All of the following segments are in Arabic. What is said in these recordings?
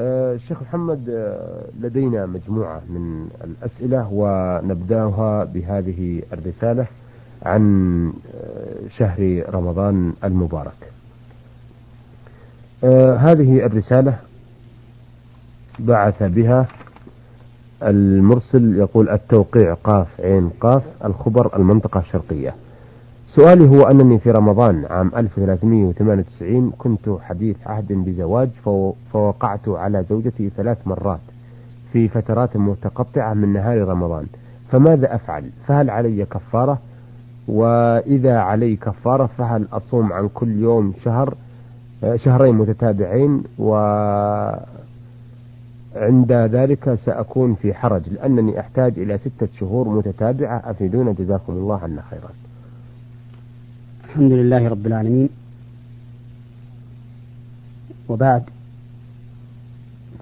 آه شيخ محمد آه لدينا مجموعة من الأسئلة ونبدأها بهذه الرسالة عن آه شهر رمضان المبارك. هذه الرسالة بعث بها المرسل يقول التوقيع قاف عين قاف الخبر المنطقة الشرقية سؤالي هو أنني في رمضان عام 1398 كنت حديث عهد بزواج فوقعت على زوجتي ثلاث مرات في فترات متقطعة من نهار رمضان. فماذا أفعل؟ فهل علي كفارة؟ وإذا علي كفارة فهل أصوم عن كل يوم شهر؟ شهرين متتابعين و عند ذلك سأكون في حرج لأنني أحتاج إلى ستة شهور متتابعة. أفيدونا جزاكم الله عنا خيرا. الحمد لله رب العالمين. وبعد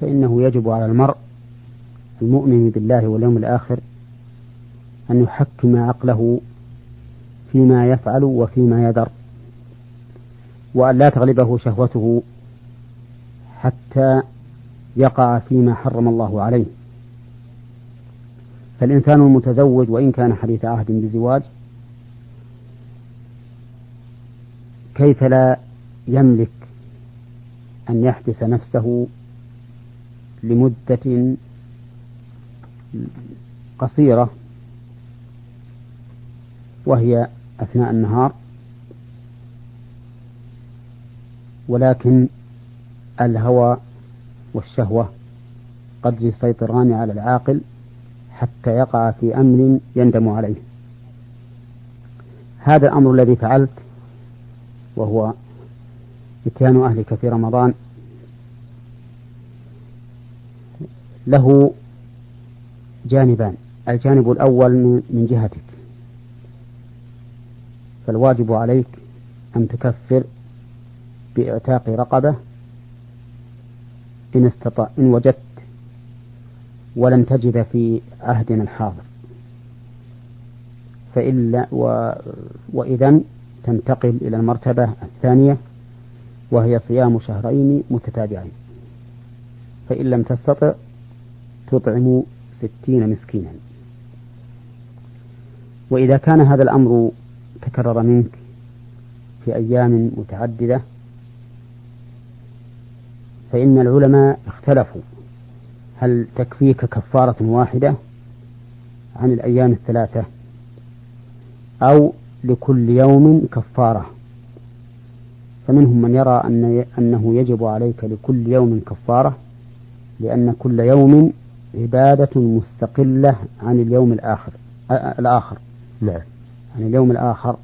فإنه يجب على المرء المؤمن بالله واليوم الآخر أن يحكم عقله فيما يفعل وفيما يذر وأن لا تغلبه شهوته حتى يقع فيما حرم الله عليه. فالإنسان المتزوج وإن كان حديث عهد بزواج كيف لا يملك أن يحبس نفسه لمدة قصيرة وهي أثناء النهار؟ ولكن الهوى والشهوة قد يسيطران على العاقل حتى يقع في أمر يندم عليه. هذا الأمر الذي فعلت وهو إتيان أهلك في رمضان. له جانبان الجانب الأول من جهتك. فالواجب عليك أن تكفر بإعتاق رقبة إن استطاع إن وجدت ولن تجد في عهدنا الحاضر فإلا وإذا تنتقل إلى المرتبة الثانية وهي صيام شهرين متتابعين. فإن لم تستطع تطعم ستين مسكينا. وإذا كان هذا الأمر تكرر منك في أيام متعددة فإن العلماء اختلفوا هل تكفيك كفارة واحدة عن الأيام الثلاثة أو لكل يوم كفارة. فمنهم من يرى أن أنه يجب عليك لكل يوم كفارة لأن كل يوم عبادة مستقلة عن اليوم الآخر الآخر. نعم. عن اليوم الآخر.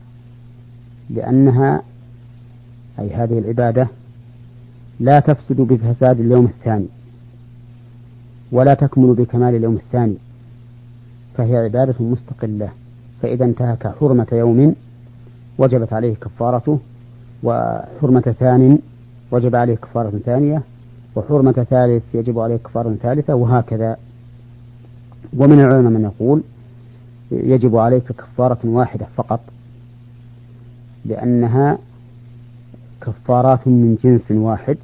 لأنها أي هذه العبادة لا تفسد بفساد اليوم الثاني ولا تكمل بكمال اليوم الثاني فهي عبادة مستقلة. فإذا انتهك حرمة يوم وجبت عليه كفارته وحرمة ثان وجب عليه كفارة ثانية وحرمة ثالث يجب عليه كفارة ثالثة وهكذا. ومن العلماء من يقول يجب عليك كفارة واحدة فقط لأنها كفارات من جنس واحد.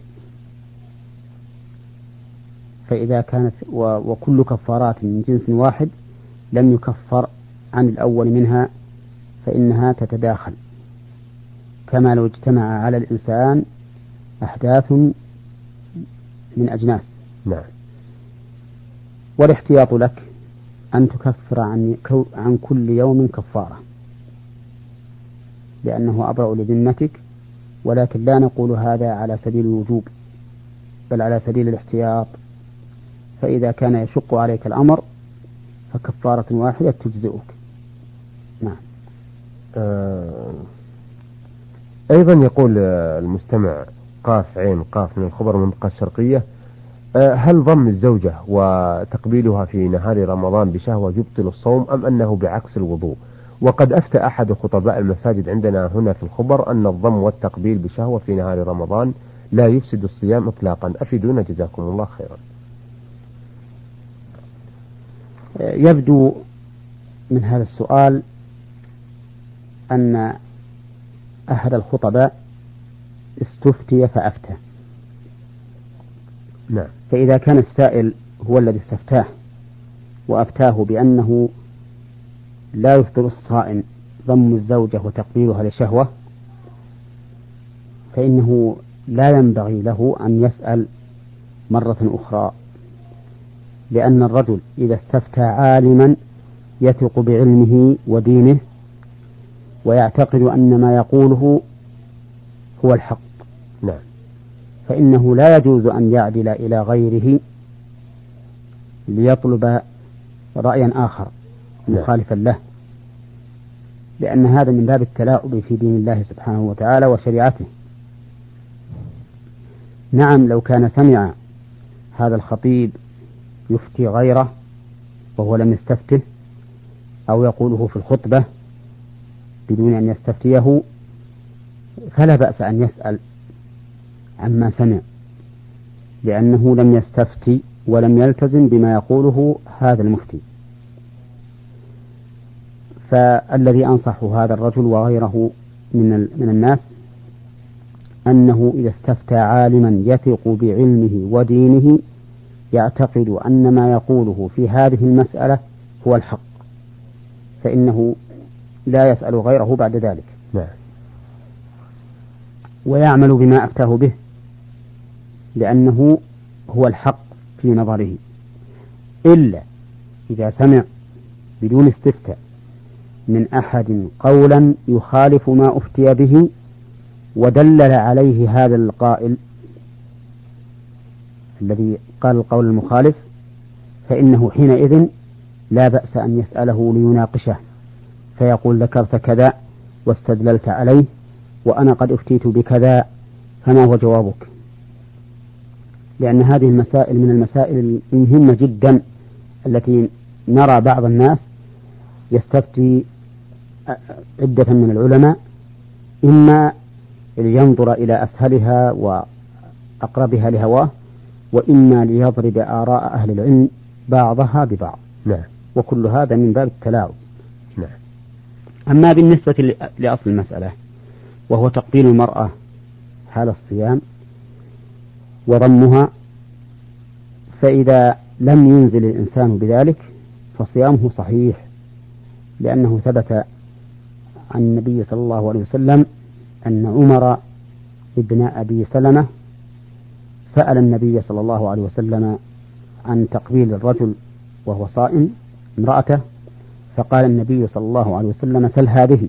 فإذا كانت وكل كفارات من جنس واحد لم يكفر عن الأول منها فإنها تتداخل. كما لو اجتمع على الإنسان أحداث من أجناس. نعم. والاحتياط لك أن تكفر عن, عن كل يوم كفارة. لأنه أبرأ لذمتك ولكن لا نقول هذا على سبيل الوجوب بل على سبيل الاحتياط. فإذا كان يشق عليك الأمر فكفارة واحدة تجزئك. نعم. آه أيضا يقول المستمع قاف عين قاف من الخبر المنطقة الشرقية آه هل ضم الزوجة وتقبيلها في نهار رمضان بشهوة يبطل الصوم أم أنه بعكس الوضوء؟ وقد أفتى أحد خطباء المساجد عندنا هنا في الخبر أن الضم والتقبيل بشهوة في نهار رمضان لا يفسد الصيام إطلاقا. أفيدونا جزاكم الله خيرا. يبدو من هذا السؤال أن أحد الخطباء استفتي فأفتى نعم. فإذا كان السائل هو الذي استفتاه وأفتاه بأنه لا يفطر الصائم ضم الزوجة وتقبيلها لشهوة فإنه لا ينبغي له أن يسأل مرة أخرى لأن الرجل إذا استفتى عالما يثق بعلمه ودينه ويعتقد أن ما يقوله هو الحق. نعم. فإنه لا يجوز أن يعدل إلى غيره ليطلب رأيا آخر نعم. مخالفا له. لأن هذا من باب التلاعب في دين الله سبحانه وتعالى وشريعته. نعم لو كان سمع هذا الخطيب يفتي غيره وهو لم يستفته أو يقوله في الخطبة بدون أن يستفتيه فلا بأس أن يسأل عما سمع لأنه لم يستفتي ولم يلتزم بما يقوله هذا المفتي. فالذي أنصح هذا الرجل وغيره من من الناس أنه إذا استفتى عالما يثق بعلمه ودينه يعتقد أن ما يقوله في هذه المسألة هو الحق فإنه لا يسأل غيره بعد ذلك. نعم. ويعمل بما أفتاه به لأنه هو الحق في نظره. إلا إذا سمع بدون استفتاء من أحد قولا يخالف ما أفتي به ودلل عليه هذا القائل الذي قال القول المخالف فإنه حينئذ لا بأس أن يسأله ليناقشه. فيقول ذكرت كذا واستدللت عليه وأنا قد أفتيت بكذا فما هو جوابك؟ لأن هذه المسائل من المسائل المهمة جدا التي نرى بعض الناس يستفتي عدة من العلماء إما لينظر إلى أسهلها وأقربها لهواه وإما ليضرب آراء أهل العلم بعضها ببعض. نعم. وكل هذا من باب التلاعب أما بالنسبة لأصل المسألة وهو تقبيل المرأة حال الصيام وضمها فإذا لم ينزل الإنسان بذلك فصيامه صحيح لأنه ثبت عن النبي صلى الله عليه وسلم أن عمر ابن أبي سلمة سأل النبي صلى الله عليه وسلم عن تقبيل الرجل وهو صائم امرأته فقال النبي صلى الله عليه وسلم سل هذه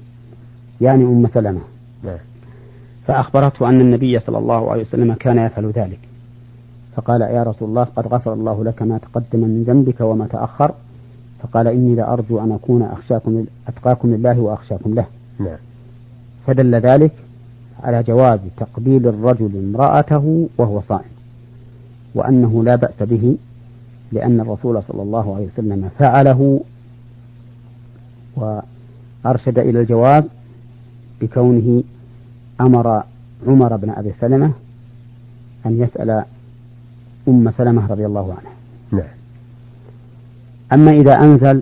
يعني أم سلمة. نعم. فأخبرته أن النبي صلى الله عليه وسلم كان يفعل ذلك. فقال يا رسول الله قد غفر الله لك ما تقدم من ذنبك وما تأخر. فقال إني لأرجو أن أكون أخشاكم أتقاكم لله وأخشاكم له. نعم. فدل ذلك على جواز تقبيل الرجل امرأته وهو صائم وأنه لا بأس به لأن الرسول صلى الله عليه وسلم فعله وأرشد إلى الجواز بكونه أمر عمر بن أبي سلمة أن يسأل أم سلمة رضي الله عنها. نعم. أما إذا أنزل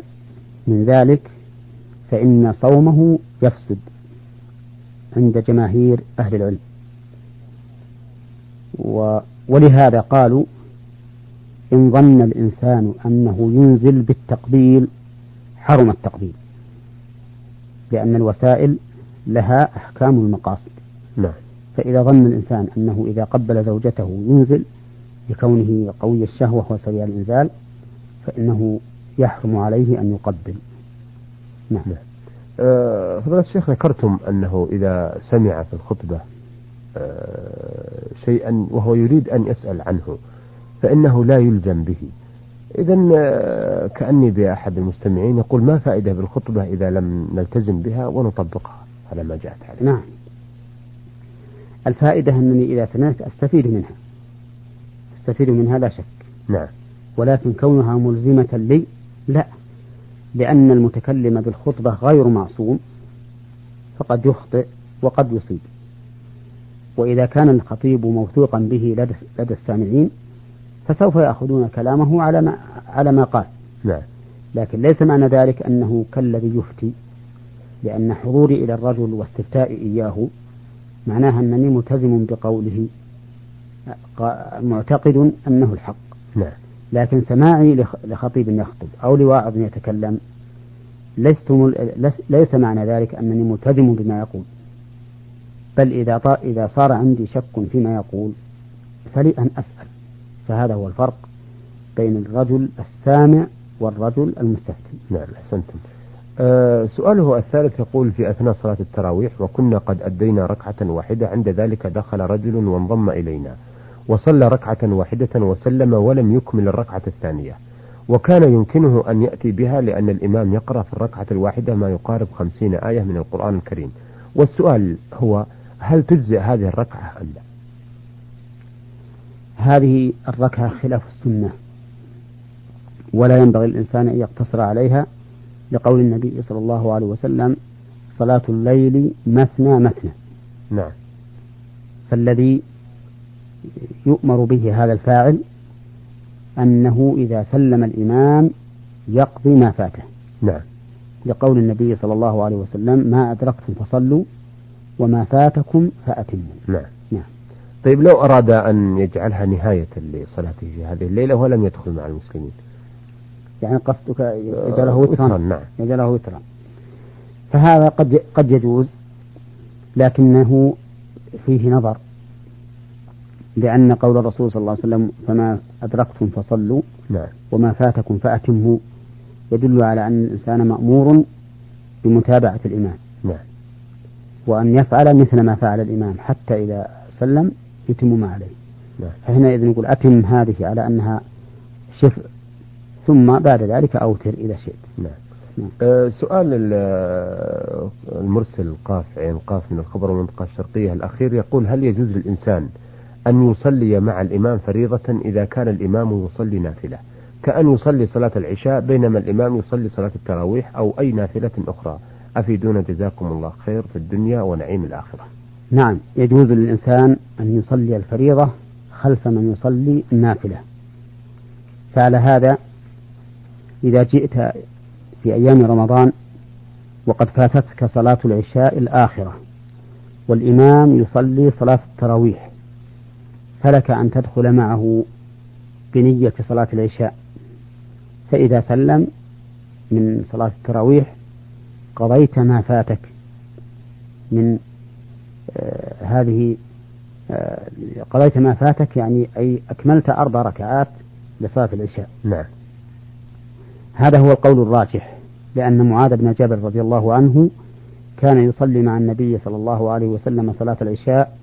من ذلك فإن صومه يفسد عند جماهير أهل العلم. و ولهذا قالوا إن ظن الإنسان أنه ينزل بالتقبيل حرم التقبيل. لأن الوسائل لها أحكام المقاصد. نعم. فإذا ظن الإنسان أنه إذا قبل زوجته ينزل لكونه قوي الشهوة وسريع الإنزال فإنه يحرم عليه أن يقبل. نعم. أه فضيلة الشيخ ذكرتم أنه إذا سمع في الخطبة أه شيئا وهو يريد أن يسأل عنه فإنه لا يلزم به. إذا أه كأني بأحد المستمعين يقول ما فائدة بالخطبة إذا لم نلتزم بها ونطبقها على ما جاءت عليه. نعم. الفائدة أنني إذا سمعت أستفيد منها. أستفيد منها لا شك. نعم. ولكن كونها ملزمة لي لا. لأن المتكلم بالخطبة غير معصوم فقد يخطئ وقد يصيب. وإذا كان الخطيب موثوقا به لدى, لدى السامعين فسوف يأخذون كلامه على ما على ما قال. نعم لكن ليس معنى ذلك أنه كالذي يفتي لأن حضوري إلى الرجل واستفتائي إياه معناها أنني ملتزم بقوله معتقد أنه الحق. نعم لكن سماعي لخطيب يخطب أو لواعظ يتكلم لست ليس معنى ذلك أنني ملتزم بما يقول. بل إذا إذا صار عندي شك فيما يقول فلي أن أسأل. فهذا هو الفرق بين الرجل السامع والرجل المستفتي. نعم أحسنتم. أه سؤاله الثالث يقول في أثناء صلاة التراويح وكنا قد أدينا ركعة واحدة عند ذلك دخل رجل وانضم إلينا. وصلى ركعة واحدة وسلم ولم يكمل الركعة الثانية. وكان يمكنه أن يأتي بها لأن الإمام يقرأ في الركعة الواحدة ما يقارب خمسين آية من القرآن الكريم. والسؤال هو هل تجزئ هذه الركعة أم لا؟ هذه الركعة خلاف السنة. ولا ينبغي الإنسان أن يقتصر عليها لقول النبي صلى الله عليه وسلم صلاة الليل مثنى مثنى. نعم. فالذي يؤمر به هذا الفاعل أنه إذا سلم الإمام يقضي ما فاته. نعم. لقول النبي صلى الله عليه وسلم ما أدركتم فصلوا وما فاتكم فأتموا. نعم. نعم طيب لو أراد أن يجعلها نهاية لصلاته في هذه الليلة ولم يدخل مع المسلمين. يعني قصدك يجعله وترا. نعم. يجعله وترا. فهذا قد قد يجوز لكنه فيه نظر لأن قول الرسول صلى الله عليه وسلم فما أدركتم فصلوا نعم. وما فاتكم فأتموا. يدل على أن الإنسان مأمور بمتابعة الإمام نعم. وأن يفعل مثل ما فعل الإمام حتى إذا سلم يتم ما عليه. فحينئذ نقول أتم هذه على أنها شفع ثم بعد ذلك أوتر إذا شئت. نعم. أه سؤال المرسل قاف عين قاف من الخبر المنطقة الشرقية الأخير يقول هل يجوز للإنسان أن يصلي مع الإمام فريضة إذا كان الإمام يصلي نافلة؟ كأن يصلي صلاة العشاء بينما الإمام يصلي صلاة التراويح أو أي نافلة أخرى. أفيدونا جزاكم الله خير في الدنيا ونعيم الآخرة. نعم يجوز للإنسان أن يصلي الفريضة خلف من يصلي النافلة. فعلى هذا إذا جئت في أيام رمضان وقد فاتتك صلاة العشاء الآخرة والإمام يصلي صلاة التراويح فلك أن تدخل معه بنية صلاة العشاء. فإذا سلم من صلاة التراويح قضيت ما فاتك من هذه آه قضيت ما فاتك يعني أي أكملت أربع ركعات لصلاة العشاء. نعم. هذا هو القول الراجح لأن معاذ بن جبل رضي الله عنه كان يصلي مع النبي صلى الله عليه وسلم صلاة العشاء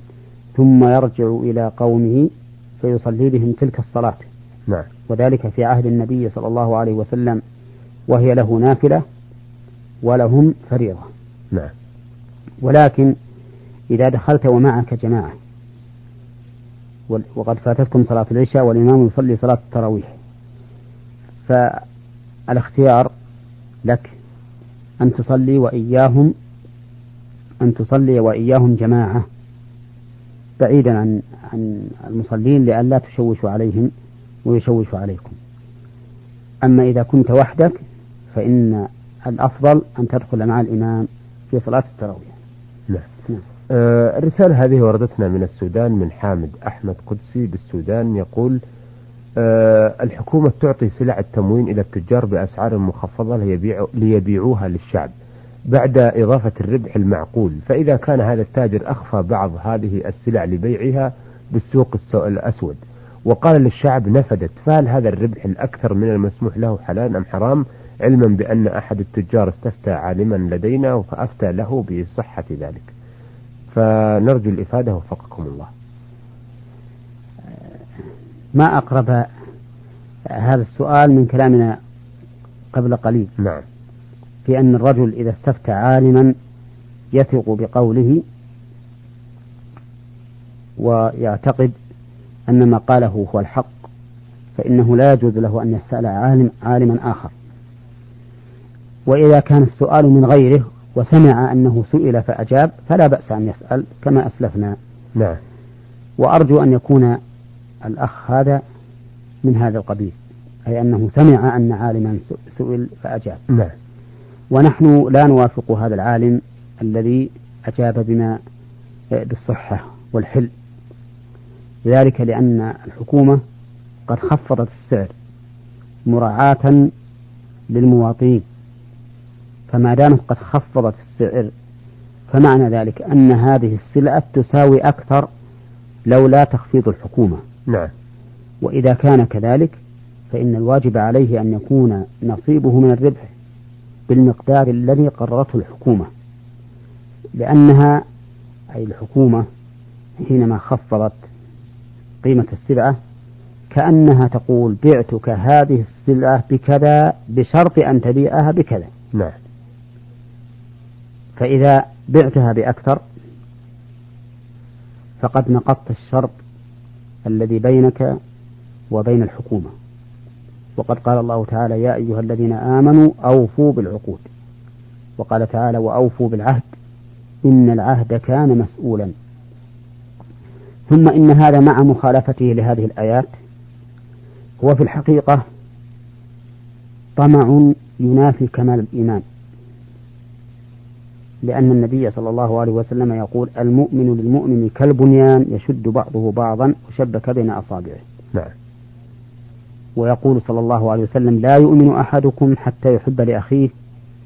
ثم يرجع إلى قومه فيصلي بهم تلك الصلاة. نعم. وذلك في عهد النبي صلى الله عليه وسلم وهي له نافلة ولهم فريضة. نعم. ولكن إذا دخلت ومعك جماعة وقد فاتتكم صلاة العشاء والإمام يصلي صلاة التراويح فالاختيار لك أن تصلي وإياهم أن تصلي وإياهم جماعة بعيدا عن عن المصلين لئلا تشوشوا عليهم ويشوشوا عليكم. أما إذا كنت وحدك فإن الأفضل أن تدخل مع الإمام في صلاة التراويح. آه الرسالة هذه وردتنا من السودان من حامد أحمد قدسي بالسودان يقول آه الحكومة تعطي سلع التموين إلى التجار بأسعار مخفضة ليبيع ليبيعوها للشعب بعد إضافة الربح المعقول. فإذا كان هذا التاجر أخفى بعض هذه السلع لبيعها بالسوق الأسود. وقال للشعب نفدت فهل هذا الربح الأكثر من المسموح له حلال أم حرام؟ علما بأن أحد التجار استفتى عالما لدينا فأفتى له بصحة ذلك. فنرجو الإفادة وفقكم الله. ما أقرب هذا السؤال من كلامنا قبل قليل. نعم. في أن الرجل إذا استفتى عالما يثق بقوله ويعتقد أن ما قاله هو الحق فإنه لا يجوز له أن يسأل عالم عالما آخر. وإذا كان السؤال من غيره وسمع أنه سئل فأجاب فلا بأس أن يسأل كما أسلفنا. نعم. وأرجو أن يكون الأخ هذا من هذا القبيل أي أنه سمع أن عالما سئل فأجاب. نعم. ونحن لا نوافق هذا العالم الذي أجاب بما بالصحة والحل. ذلك لأن الحكومة قد خفضت السعر مراعاة للمواطنين. فما دامت قد خفضت السعر فمعنى ذلك أن هذه السلعة تساوي أكثر لولا تخفيض الحكومة. نعم. وإذا كان كذلك فإن الواجب عليه أن يكون نصيبه من الربح بالمقدار الذي قررته الحكومة لأنها أي الحكومة حينما خفضت قيمة السلعة كأنها تقول بعتك هذه السلعة بكذا بشرط أن تبيعها بكذا. نعم. فإذا بعتها بأكثر فقد نقضت الشرط الذي بينك وبين الحكومة. وقد قال الله تعالى يا أيها الذين آمنوا أوفوا بالعقود. وقال تعالى وأوفوا بالعهد. إن العهد كان مسؤولا. ثم إن هذا مع مخالفته لهذه الآيات. هو في الحقيقة طمع ينافي كمال الإيمان. لأن النبي صلى الله عليه وسلم يقول المؤمن للمؤمن كالبنيان يشد بعضه بعضا وشبك بين أصابعه. نعم. ويقول صلى الله عليه وسلم لا يؤمن أحدكم حتى يحب لأخيه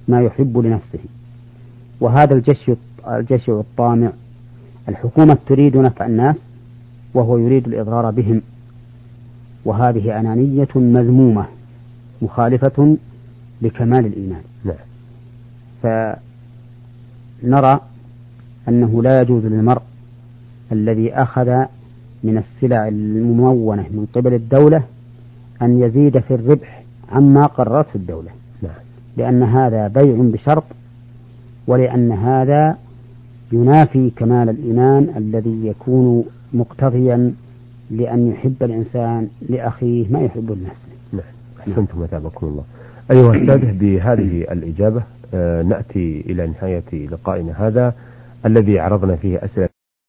ما يحب لنفسه. وهذا الجشع الجشع الطامع. الحكومة تريد نفع الناس وهو يريد الإضرار بهم. وهذه أنانية مذمومة مخالفة لكمال الإيمان. نعم. فنرى أنه لا يجوز للمرء الذي أخذ من السلع الممونة من قبل الدولة أن يزيد في الربح عما قررته الدولة. نعم. لأن هذا بيع بشرط ولأن هذا ينافي كمال الإيمان الذي يكون مقتضيا لأن يحب الإنسان لأخيه ما يحب لنفسه نعم. أحسنتم أثابكم الله. أيها السادة بهذه الإجابة نأتي إلى نهاية لقائنا هذا الذي عرضنا فيه أسئلة.